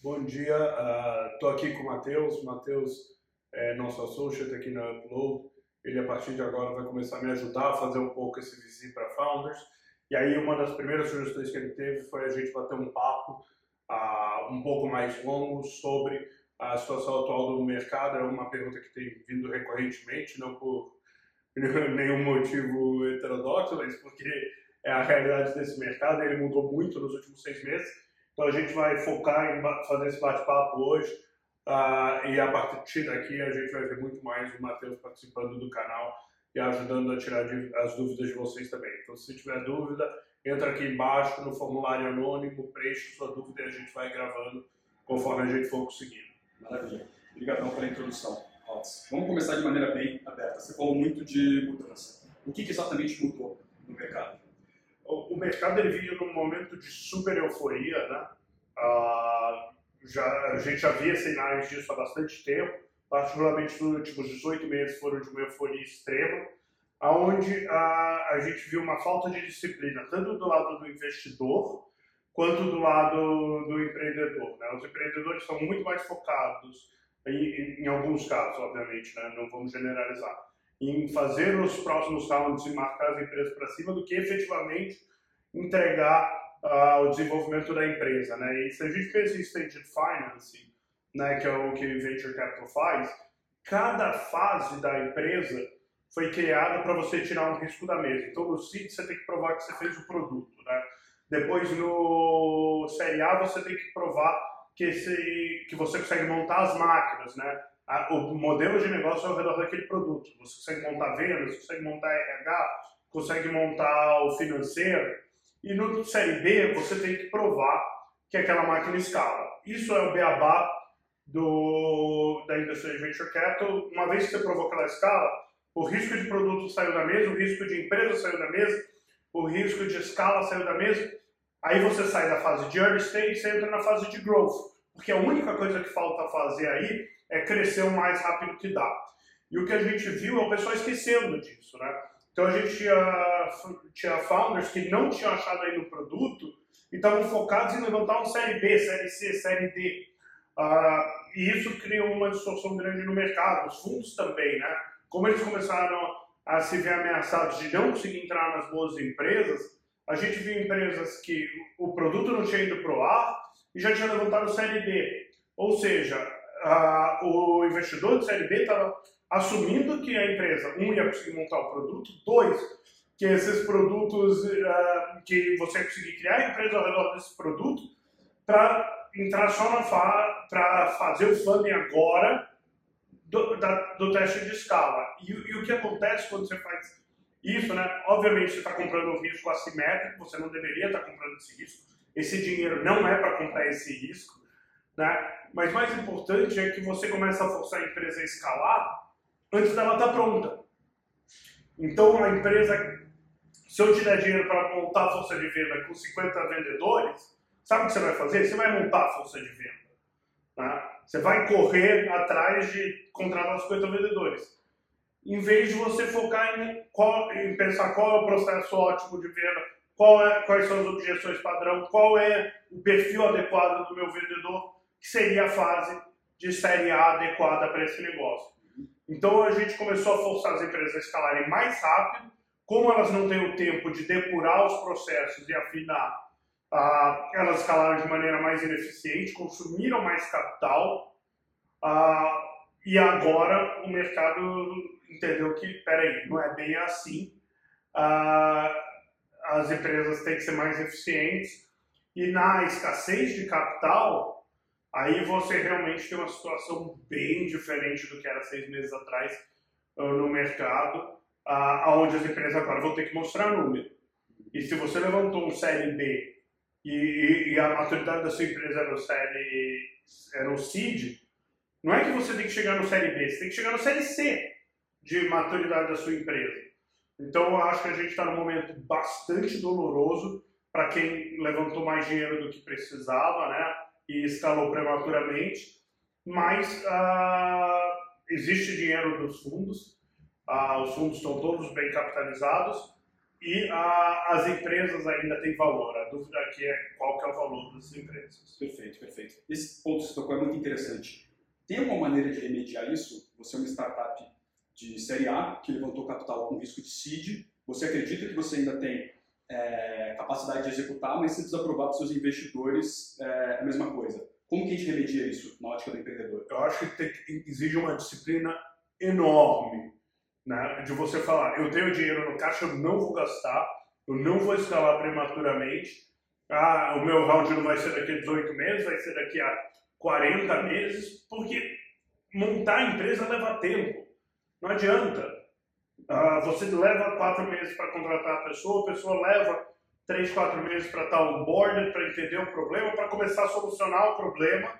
Bom dia, estou uh, aqui com o Matheus. Matheus é nosso associate aqui na Upload. Ele, a partir de agora, vai começar a me ajudar a fazer um pouco esse VC para Founders. E aí, uma das primeiras sugestões que ele teve foi a gente bater um papo uh, um pouco mais longo sobre a situação atual do mercado. É uma pergunta que tem vindo recorrentemente, não por nenhum motivo heterodoxo, mas porque é a realidade desse mercado. Ele mudou muito nos últimos seis meses. Então, a gente vai focar em fazer esse bate-papo hoje Uh, e a partir daqui a gente vai ver muito mais o Matheus participando do canal e ajudando a tirar as dúvidas de vocês também. Então, se tiver dúvida, entra aqui embaixo no formulário anônimo, preenche sua dúvida e a gente vai gravando conforme a gente for conseguindo. Maravilha. Obrigadão pela introdução. Vamos começar de maneira bem aberta. Você falou muito de mudança. O que, que exatamente mudou no mercado? O, o mercado ele vinha num momento de super euforia, né? Uh, já, a gente já via sinais disso há bastante tempo, particularmente nos últimos 18 meses foram de uma euforia extrema, aonde a, a gente viu uma falta de disciplina, tanto do lado do investidor, quanto do lado do empreendedor. Né? Os empreendedores são muito mais focados, em, em alguns casos, obviamente, né? não vamos generalizar, em fazer os próximos rounds e marcar as empresas para cima do que efetivamente entregar uh, o desenvolvimento da empresa, né? E se a gente pensa em staged financing, né, que é o que venture capital faz, cada fase da empresa foi criada para você tirar um risco da mesa. Então, no seed você tem que provar que você fez o produto, né? Depois, no série A, você tem que provar que, esse, que você consegue montar as máquinas, né? O modelo de negócio é ao redor daquele produto. Você consegue montar vendas, consegue montar RH, consegue montar o financeiro. E no Série B, você tem que provar que aquela máquina escala. Isso é o beabá do, da indústria de venture capital. Uma vez que você provou que ela escala, o risco de produto saiu da mesa, o risco de empresa saiu da mesa, o risco de escala saiu da mesa. Aí você sai da fase de early stage e entra na fase de growth. Porque a única coisa que falta fazer aí é crescer o mais rápido que dá. E o que a gente viu é o pessoal esquecendo disso, né? Então a gente tinha, tinha founders que não tinham achado aí no produto e estavam focados em levantar uma série B, série C, série D. Uh, e isso criou uma distorção grande no mercado. Os fundos também, né? Como eles começaram a se ver ameaçados de não conseguir entrar nas boas empresas, a gente viu empresas que o produto não tinha ido para o ar e já tinha levantado série B. Ou seja, uh, o investidor de série B estava assumindo que a empresa, um, ia conseguir montar o produto, dois, que esses produtos, uh, que você conseguir criar a empresa ao redor desse produto, para entrar só na fa para fazer o funding agora do, da, do teste de escala. E, e, o que acontece quando você faz isso, né? Obviamente você está comprando um risco assimétrico, você não deveria estar tá comprando esse risco. Esse dinheiro não é para comprar esse risco, né? Mas mais importante é que você começa a forçar a empresa a escalar antes dela estar tá pronta. Então, a empresa, se eu te der dinheiro para montar a força de venda com 50 vendedores, sabe o que você vai fazer? Você vai montar a força de venda. Tá? Você vai correr atrás de contratar 50 vendedores. Em vez de você focar em, qual, em pensar qual é o processo ótimo de venda, é, quais são as objeções padrão, qual é o perfil adequado do meu vendedor, que seria a fase de série A adequada para esse negócio. Então a gente começou a forçar as empresas a escalarem mais rápido, como elas não têm o tempo de depurar os processos e afinar, ah, elas escalaram de maneira mais ineficiente, consumiram mais capital, ah, e agora o mercado entendeu que, peraí, não é bem assim, ah, as empresas têm que ser mais eficientes, e na escassez de capital, Aí você realmente tem uma situação bem diferente do que era seis meses atrás uh, no mercado, uh, onde as empresas agora vão ter que mostrar número. E se você levantou um série e, e, e a maturidade da sua empresa era o série era o seed, não é que você tem que chegar no série B, você tem que chegar no série C de maturidade da sua empresa. Então eu acho que a gente está num momento bastante doloroso para quem levantou mais dinheiro do que precisava, né? e escalou prematuramente, mas ah, existe dinheiro dos fundos, ah, os fundos estão todos bem capitalizados e a, as empresas ainda têm valor. A dúvida aqui é qual que é o valor das empresas. Perfeito, perfeito. Esse ponto que você tocou é muito interessante. Tem alguma maneira de remediar isso? Você é uma startup de série A que levantou capital com risco de seed. Você acredita que você ainda tem é, capacidade de executar, mas você precisa provar para os seus investidores é, a mesma coisa. Como que a gente remedia isso na ótica do empreendedor? Eu acho que, tem, exige uma disciplina enorme né, de você falar, eu tenho dinheiro no caixa, eu não vou gastar, eu não vou escalar prematuramente, ah, o meu round não vai ser daqui a 18 meses, vai ser daqui a 40 meses, porque montar a empresa leva tempo. Não adianta. Ah, você leva quatro meses para contratar a pessoa, a pessoa leva três, quatro meses para estar on board, para entender o problema, para começar a solucionar o problema,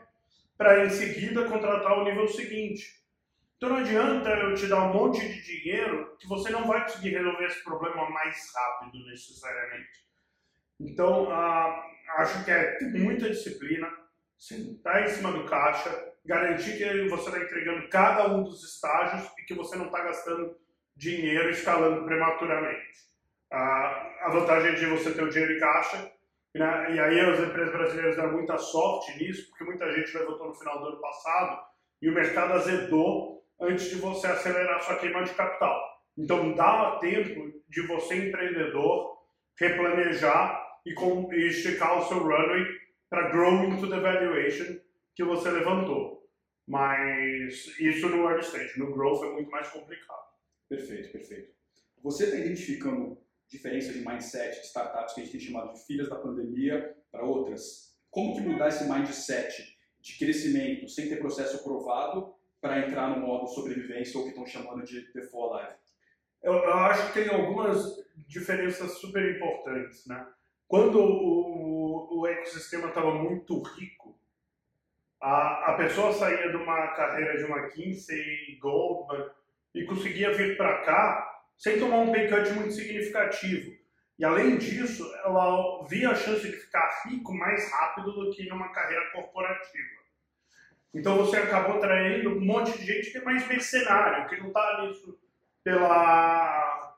para em seguida contratar o nível seguinte. Então não adianta eu te dar um monte de dinheiro que você não vai conseguir resolver esse problema mais rápido necessariamente. Então, ah, acho que é muita disciplina, sentar em cima do caixa, garantir que você está entregando cada um dos estágios e que você não está gastando dinheiro escalando prematuramente. Ah, a vantagem de você ter o dinheiro em caixa, né? e aí as empresas brasileiras deram muita sorte nisso, porque muita gente levantou no final do ano passado e o mercado azedou antes de você acelerar sua queima de capital. Então dá tempo de você, empreendedor, replanejar e, com, e esticar o seu runway para grow into the valuation que você levantou. Mas isso no early stage, no growth é muito mais complicado. Perfeito, perfeito. Você está identificando diferenças de mindset de startups que a gente tem chamado de filhas da pandemia para outras? Como que mudar esse mindset de crescimento sem ter processo aprovado para entrar no modo sobrevivência ou que estão chamando de default live? Eu, eu, acho que tem algumas diferenças super importantes, né? Quando o, o ecossistema estava muito rico, a, a pessoa saía de uma carreira de uma Kinsey, Goldman e conseguia vir para cá sem tomar um pay cut muito significativo. E além disso, ela via a chance de ficar rico mais rápido do que numa carreira corporativa. Então você acabou atraindo um monte de gente que é mais mercenário, que não está nisso pela,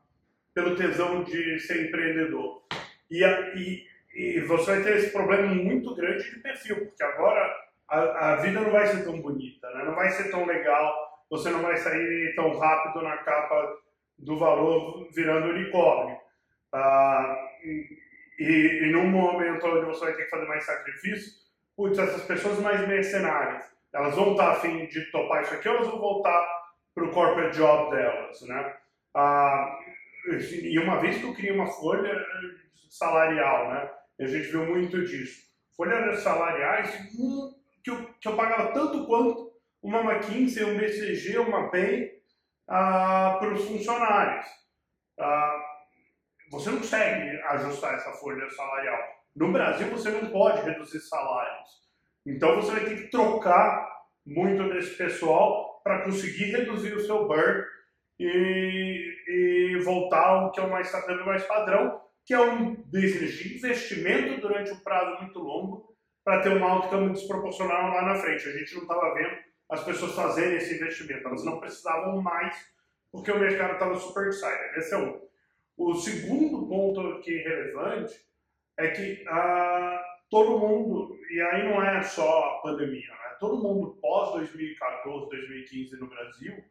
pelo tesão de ser empreendedor. E, e, e, você vai ter esse problema muito grande de perfil, porque agora a, a vida não vai ser tão bonita, né? não vai ser tão legal, você não vai sair tão rápido na capa do valor virando unicórnio. Ah, e, e num momento onde você vai ter que fazer mais sacrifício, putz, essas pessoas mais mercenárias elas vão estar afim de topar isso aqui ou elas vão voltar para o corporate job delas, né? Ah, e uma vez que eu criei uma folha salarial, né? A gente viu muito disso. Folhas salariais hum, que, eu, que eu pagava tanto quanto uma McKinsey, um BCG, uma Bain ah, para os funcionários. Ah, você não consegue ajustar essa folha salarial. No Brasil, você não pode reduzir salários. Então você vai ter que trocar muito desse pessoal para conseguir reduzir o seu burn e, e voltar ao que é o mais padrão, que é um business de investimento durante um prazo muito longo para ter um outcome desproporcional lá na frente. A gente não estava vendo as pessoas fazerem esse investimento, elas não precisavam mais porque o mercado estava super excited. Esse é um. O segundo ponto aqui relevante é que ah, todo mundo, e aí não é só a pandemia, né? todo mundo pós 2014, 2015 no Brasil,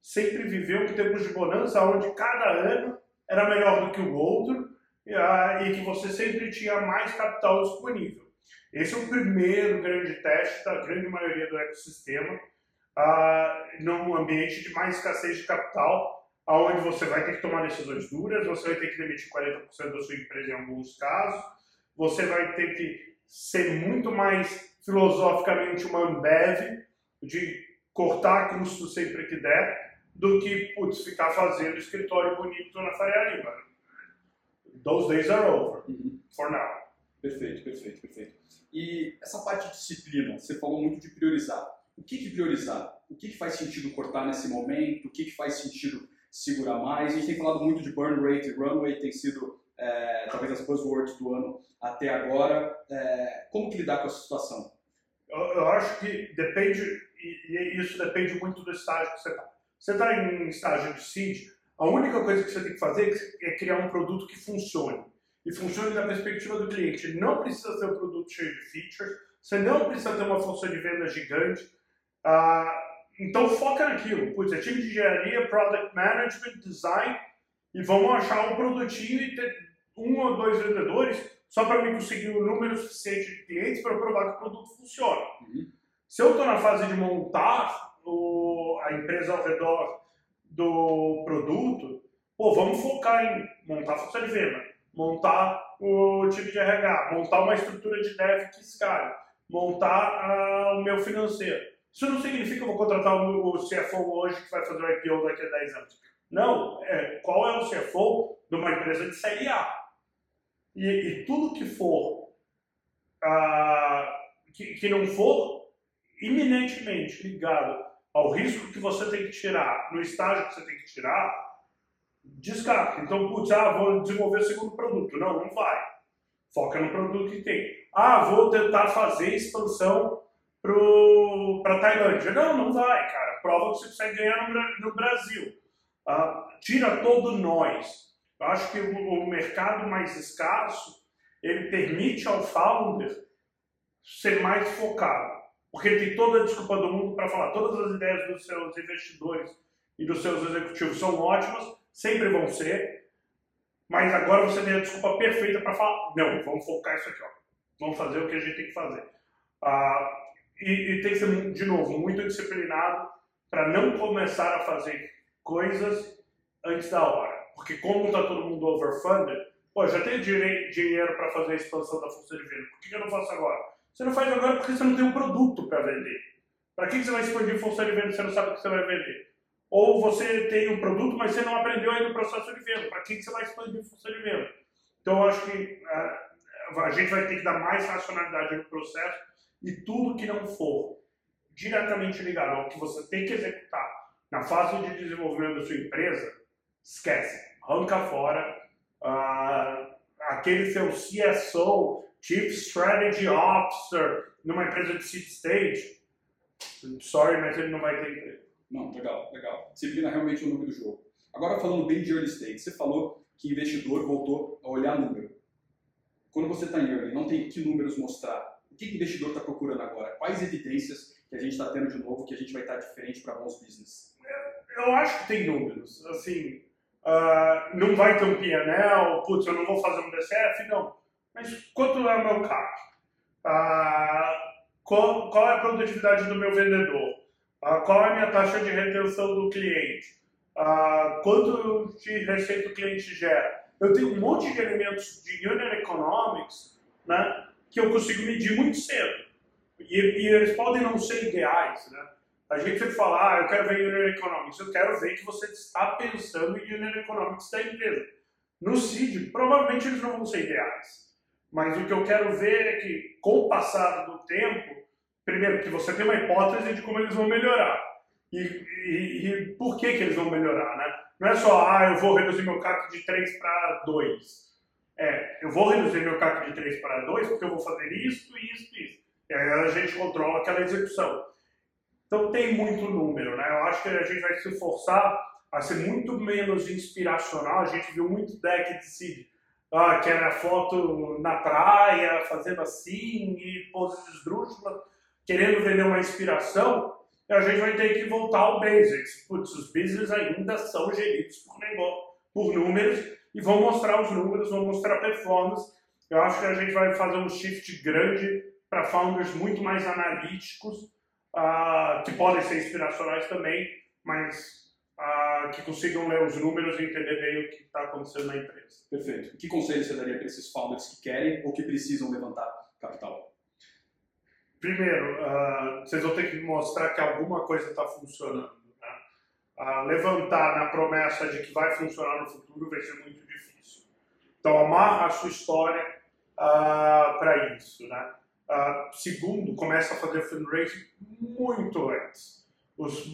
sempre viveu um tempo de bonança onde cada ano era melhor do que o outro e, ah, e que você sempre tinha mais capital disponível. Esse é o primeiro grande teste da grande maioria do ecossistema, ah, num ambiente de mais escassez de capital, onde você vai ter que tomar decisões duras, você vai ter que demitir 40% da sua empresa em alguns casos, você vai ter que ser muito mais filosoficamente uma Ambev, de cortar custo sempre que der, do que putz, ficar fazendo escritório bonito na Faria Lima. Those days are over, uhum. for now. Perfeito, perfeito, perfeito. E essa parte de disciplina, você falou muito de priorizar. O que, que priorizar? O que, que faz sentido cortar nesse momento? O que, que faz sentido segurar mais? A gente tem falado muito de burn rate e runway, tem sido é, talvez as buzzwords do ano até agora. É, como que lidar com essa situação? Eu, eu acho que depende, e, e, isso depende muito do estágio que você está. Você está em estágio de seed, A única coisa que você tem que fazer é criar um produto que funcione. E funcione da perspectiva do cliente. Não precisa ter um produto cheio de features, você não precisa ter uma força de venda gigante. Ah, então foca naquilo. Putz, é time de engenharia, product management, design, e vamos achar um produtinho e ter um ou dois vendedores só para mim conseguir o um número suficiente de clientes para provar que o produto funciona. Uhum. Se eu estou na fase de montar o, a empresa ao redor do produto, pô, vamos focar em montar a força de venda, montar o time de RH, montar uma estrutura de dev que escale, montar uh, o meu financeiro. Isso não significa que eu vou contratar o, CFO hoje que vai fazer o IPO daqui a 10 anos. Não, é, qual é o CFO de uma empresa de série A? E, e tudo que for, uh, que, que não for iminentemente ligado ao risco que você tem que tirar, no estágio que você tem que tirar, descarta. Então, putz, ah, vou desenvolver segundo produto. Não, não vai. Foca no produto que tem. Ah, vou tentar fazer expansão para Tailândia. Não, não vai, cara. Prova que você consegue ganhar no, no Brasil. Ah, tira todo nós. Eu acho que o, o mercado mais escasso ele permite ao founder ser mais focado. Porque ele tem toda a desculpa do mundo para falar. Todas as ideias dos seus investidores e dos seus executivos são ótimas, sempre vão ser, mas agora você tem a desculpa perfeita para falar: não, vamos focar isso aqui, ó. vamos fazer o que a gente tem que fazer. Ah, e, e tem que ser, de novo, muito disciplinado para não começar a fazer coisas antes da hora. Porque, como está todo mundo overfunded, pô, já tenho dinheiro para fazer a expansão da força de venda, por que eu não faço agora? Você não faz agora porque você não tem um produto para vender. Para que você vai expandir função de venda se você não sabe o que você vai vender? Ou você tem um produto, mas você não aprendeu ainda o processo de venda. Para que você vai expandir função de venda? Então, eu acho que uh, a gente vai ter que dar mais racionalidade no processo e tudo que não for diretamente ligado ao que você tem que executar na fase de desenvolvimento da sua empresa, esquece. Arranca fora. Uh, aquele seu CSO Chief Strategy Officer numa empresa de seed stage, sorry, mas ele não vai ter emprego. Não, legal, legal. Disciplina realmente o nome do jogo. Agora falando bem de early stage, você falou que investidor voltou a olhar número. Quando você está em early, não tem que números mostrar. O que o investidor está procurando agora? Quais evidências que a gente está tendo de novo que a gente vai estar tá diferente para bons business? Eu acho que tem números. Assim, uh, não vai ter um PNL, putz, eu não vou fazer um DCF, não mas quanto é o meu CAC? Ah, qual, qual, é a produtividade do meu vendedor? Ah, qual é a minha taxa de retenção do cliente? Ah, quanto de receita o cliente gera? Eu tenho um monte de elementos de unit economics né, que eu consigo medir muito cedo. E, e eles podem não ser ideais. Né? A gente sempre fala, ah, eu quero ver unit economics. Eu quero ver que você está pensando em unit economics da empresa. No CID, provavelmente eles não vão ser ideais. Mas o que eu quero ver é que, com o passar do tempo, primeiro, que você tem uma hipótese de como eles vão melhorar. E, e, e por que, que eles vão melhorar, né? Não é só, ah, eu vou reduzir meu CAC de 3 para 2. É, eu vou reduzir meu CAC de 3 para 2 porque eu vou fazer isso, isso, isso. E aí a gente controla aquela execução. Então tem muito número, né? Eu acho que a gente vai se forçar a ser muito menos inspiracional. A gente viu muito deck de seed ah, que era foto na praia, fazendo assim, e poses esdrúxulas, querendo vender uma inspiração, a gente vai ter que voltar ao basics. Putz, os business ainda são geridos por, negócio, por números e vão mostrar os números, vão mostrar performance. Eu acho que a gente vai fazer um shift grande para founders muito mais analíticos, uh, que podem ser inspiracionais também, mas a, que consigam ler os números e entender bem o que está acontecendo na empresa. Perfeito. Que conselho você daria para esses founders que querem ou que precisam levantar capital? Primeiro, uh, vocês vão ter que mostrar que alguma coisa está funcionando. Né? Uh, levantar na promessa de que vai funcionar no futuro vai ser muito difícil. Então, amarra a sua história uh, para isso. Né? segundo, começa a fazer fundraising muito antes. Os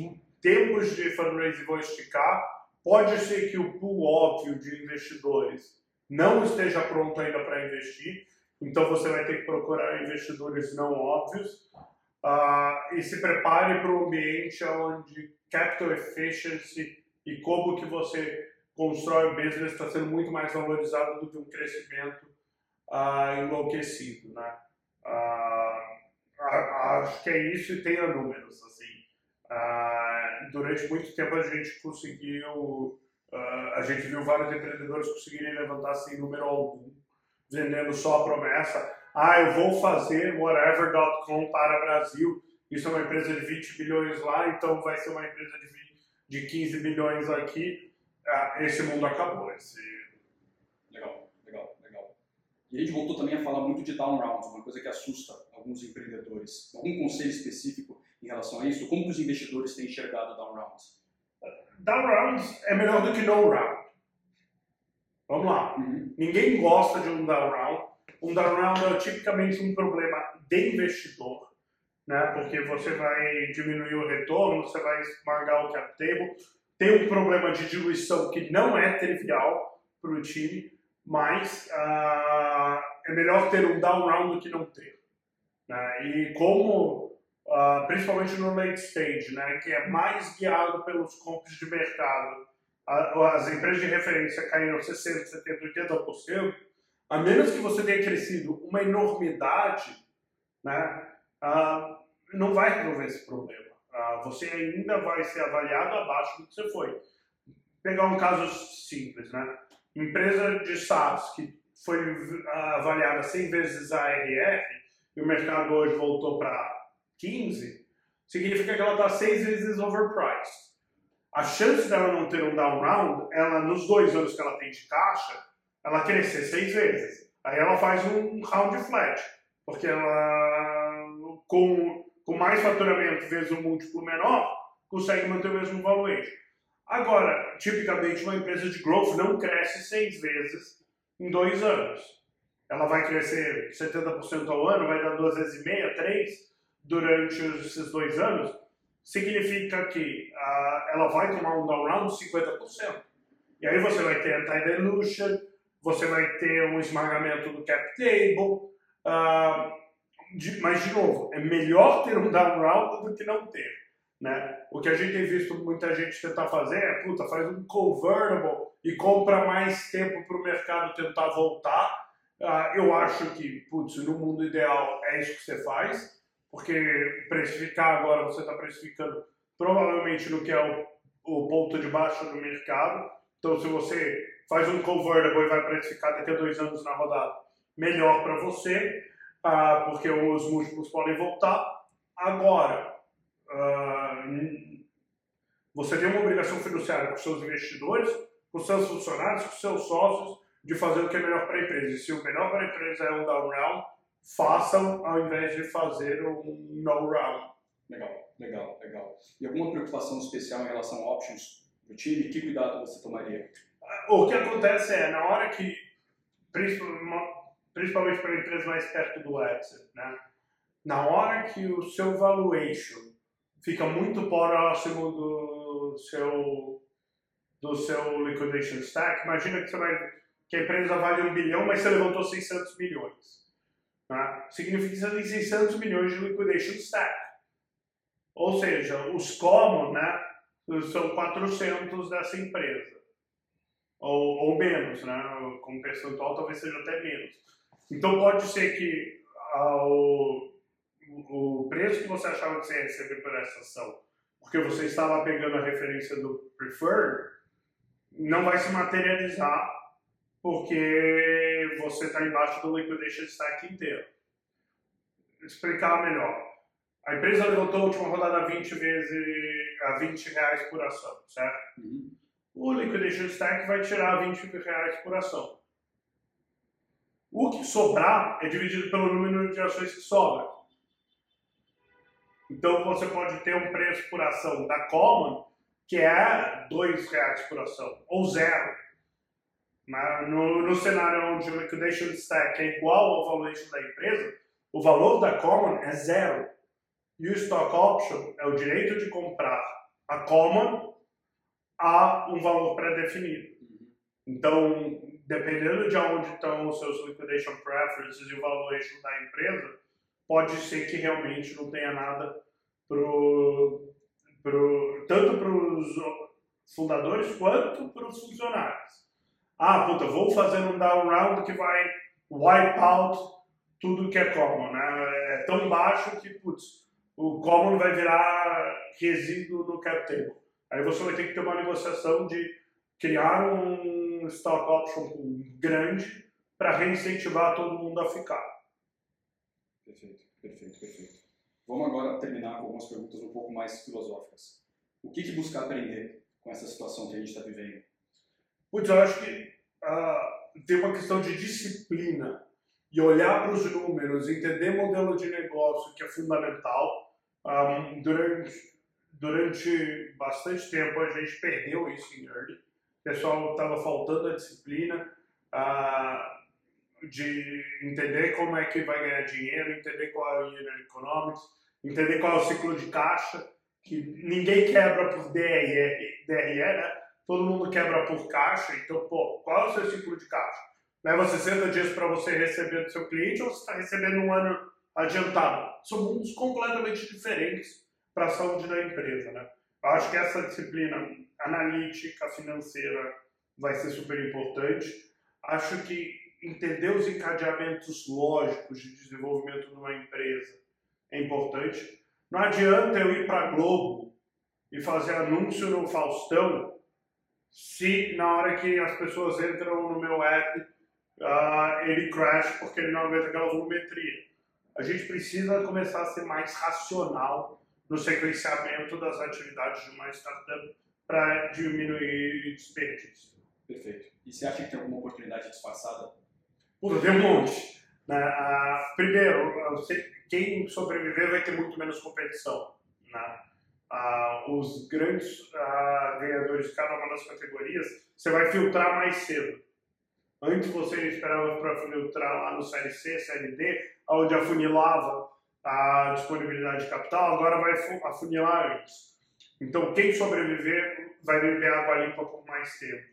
tempos de fundraising vão esticar. Pode ser que o pool óbvio de investidores não esteja pronto ainda para investir, então você vai ter que procurar investidores não óbvios uh, e se prepare para um ambiente onde capital efficiency e como que você constrói o business está sendo muito mais valorizado do que um crescimento uh, enlouquecido, né? Uh, acho que é isso e tenha números, assim. Uh, durante muito tempo a gente conseguiu, a gente viu vários empreendedores conseguirem levantar sem número algum, vendendo só a promessa, ah, eu vou fazer whatever.com para Brasil, isso é uma empresa de 20 bilhões lá, então vai ser uma empresa de, 20, de 15 bilhões aqui, esse mundo acabou, esse e a gente voltou também a falar muito de down rounds, uma coisa que assusta alguns empreendedores. Algum conselho específico em relação a isso? Como que os investidores têm enxergado down rounds? Down rounds é melhor do que no round. Vamos lá. Uhum. Ninguém gosta de um down round. Um down round é tipicamente um problema de investidor, né? Porque você vai diminuir o retorno, você vai esmagar o cap table. Tem um problema de diluição que não é trivial para o time mas uh, é melhor ter um down round do que não ter. Né? E como, uh, principalmente no late stage, né, que é mais guiado pelos compras de mercado, as empresas de referência caíram 60%, 70%, 80%, a menos que você tenha crescido uma enormidade, né, não vai resolver esse problema. você ainda vai ser avaliado abaixo do que você foi. pegar um caso simples, né? empresa de SaaS que foi avaliada 100 vezes a ARR e o mercado hoje voltou para 15, significa que ela está 6 vezes overpriced. A chance dela não ter um down round, ela nos dois anos que ela tem de caixa, ela crescer 6 vezes. Aí ela faz um round flat, porque ela, com, com mais faturamento vezes um múltiplo menor, consegue manter o mesmo valuation. Agora, tipicamente, uma empresa de growth não cresce seis vezes em dois anos. Ela vai crescer 70% ao ano, vai dar duas vezes e meia, três, durante esses dois anos. Significa que uh, ela vai tomar um down round de 50%. E aí você vai ter anti-dilution, você vai ter um esmagamento do cap table. Uh, de, mas, de novo, é melhor ter um down round do que não ter. Né? O que a gente tem visto muita gente tentar fazer é, puta, faz um convertible e compra mais tempo para o mercado tentar voltar. Uh, eu acho que, putz, no mundo ideal é isso que você faz, porque precificar agora você está precificando provavelmente no que é o, o ponto de baixo do mercado. Então, se você faz um convertible e vai precificar daqui a dois anos na rodada, melhor para você, uh, porque os múltiplos podem voltar. Agora, uh, você tem uma obrigação fiduciária com seus investidores, com seus funcionários, com seus sócios, de fazer o que é melhor para a empresa. E se o melhor para a empresa é um down round, façam ao invés de fazer um no round. Legal, legal, legal. E alguma preocupação especial em relação a options do time? Que cuidado você tomaria? O que acontece é, na hora que, principalmente para a empresa mais perto do exit, né? na hora que o seu valuation fica muito próximo do seu do seu liquidation stack. Imagina que, você vai, que a empresa vale um bilhão, mas você levantou 600 milhões. Né? Significa tem 600 milhões de liquidation stack. Ou seja, os common né, são 400 dessa empresa. Ou, ou menos, né? como percentual talvez seja até menos. Então pode ser que ao o preço que você achava que você ia receber por essa ação, porque você estava pegando a referência do preferred, não vai se materializar porque você está embaixo do liquidation stack inteiro. Explicar melhor. A empresa levantou a última rodada 20 vezes a 20 reais por ação, certo? Uhum. O liquidation stack vai tirar 20 reais por ação. O que sobrar é dividido pelo número de ações que sobra. Então você pode ter um preço por ação da Common que é R$ reais por ação, ou zero. No, no cenário onde o liquidation stack é igual ao valuation da empresa, o valor da Common é zero. E o stock option é o direito de comprar a Common a um valor pré-definido. Então, dependendo de onde estão os seus liquidation preferences e o valuation da empresa, pode ser que realmente não tenha nada pro, pro, tanto para os fundadores quanto para os funcionários. Ah, puta, vou fazer um down round que vai wipe out tudo que é common, né? É tão baixo que, putz, o common vai virar resíduo no cap table. Aí você vai ter que ter uma negociação de criar um stock option grande para reincentivar todo mundo a ficar. Perfeito, perfeito, perfeito. Vamos agora terminar com algumas perguntas um pouco mais filosóficas. O que, que buscar aprender com essa situação que a gente está vivendo? Putz, eu acho que uh, tem uma questão de disciplina e olhar para os números, entender modelo de negócio que é fundamental. Um, ah, durante, durante bastante tempo a gente perdeu isso em early. O pessoal estava faltando a disciplina uh, de entender como é que vai ganhar dinheiro, entender qual é o unit economics, entender qual é o ciclo de caixa, que ninguém quebra por DRE, DRE né? Todo mundo quebra por caixa. Então, pô, qual é o seu ciclo de caixa? Leva 60 dias para você receber do seu cliente ou você está recebendo um ano adiantado? São mundos completamente diferentes para a saúde da empresa, né? Eu acho que essa disciplina analítica, financeira, vai ser super importante. Acho que entender os encadeamentos lógicos de desenvolvimento de uma empresa é importante. Não adianta eu ir para a Globo e fazer anúncio no Faustão se na hora que as pessoas entram no meu app uh, ele crash porque ele não aguenta aquela volumetria. A gente precisa começar a ser mais racional no sequenciamento das atividades de uma startup para diminuir desperdício. Perfeito. E você acha que tem alguma oportunidade disfarçada? Puta, tem um monte. Né? Uh, primeiro, quem sobreviver vai ter muito menos competição. Né? Uh, os grandes uh, ganhadores de cada uma das categorias, você vai filtrar mais cedo. Antes você esperava para filtrar lá no Série C, Série D, onde afunilava a disponibilidade de capital, agora vai afunilar antes. Então, quem sobreviver vai beber água limpa por mais tempo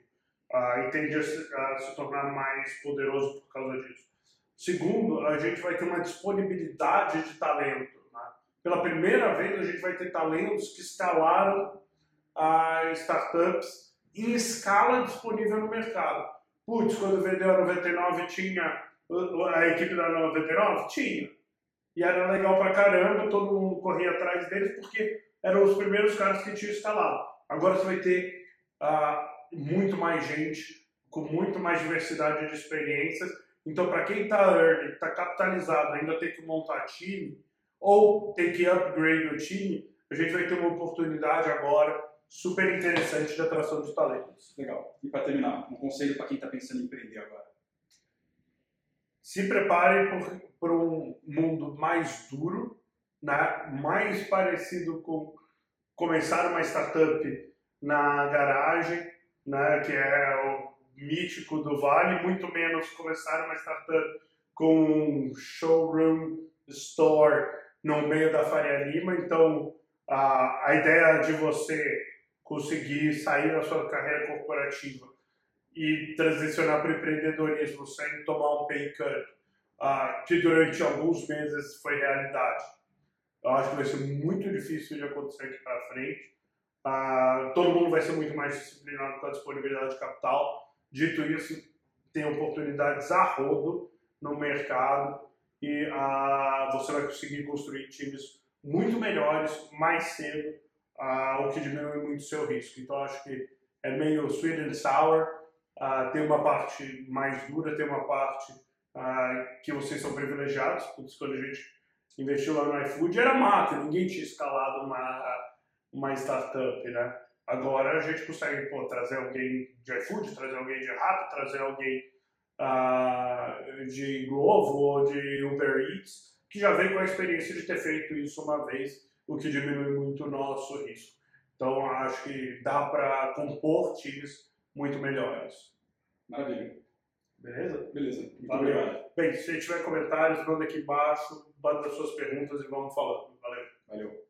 uh, e tende a se, a se tornar mais poderoso por causa disso. Segundo, a gente vai ter uma disponibilidade de talento. Pela primeira vez, a gente vai ter talentos que escalaram uh, startups em escala disponível no mercado. Putz, quando vendeu a 99 tinha a equipe da 99? Tinha. E era legal pra caramba, todo mundo corria atrás deles porque eram os primeiros caras que tinham instalado. Agora você vai ter uh, muito mais gente, com muito mais diversidade de experiências. Então, para quem está early, está capitalizado, ainda tem que montar time, ou tem que upgrade o time, a gente vai ter uma oportunidade agora super interessante de atração de talentos. Legal. E para terminar, um conselho para quem está pensando em empreender agora? Se prepare por, um mundo mais duro, né? mais parecido com começar uma startup na garagem, né? que é o mítico do Vale, muito menos começar uma startup com um showroom store no meio da Faria Lima. Então, a, a ideia de você conseguir sair da sua carreira corporativa e transicionar para o empreendedorismo sem tomar um pay cut, uh, que durante alguns meses foi realidade. Eu acho que vai ser muito difícil de acontecer aqui para frente. Uh, todo mundo vai ser muito mais disciplinado com a disponibilidade de capital. Dito isso, tem oportunidades a rodo no mercado e uh, você vai conseguir construir times muito melhores mais cedo uh, o que diminui muito o seu risco. Então, acho que é meio sweet and sour. Uh, tem uma parte mais dura, tem uma parte uh, que vocês são privilegiados. Putz, quando a gente investiu lá no iFood, era mato, ninguém tinha escalado uma, uma startup, né? Agora a gente consegue pô, trazer alguém de iFood, trazer alguém de Rappi, trazer alguém uh, de Glovo ou de Uber Eats, que já vem com a experiência de ter feito isso uma vez o que diminui muito o nosso risco. Então, acho que dá para compor times muito melhores. Maravilha. Beleza? Beleza. Muito Valeu. obrigado. Bem, se tiver comentários, manda aqui embaixo, manda suas perguntas e vamos falando. Valeu. Valeu.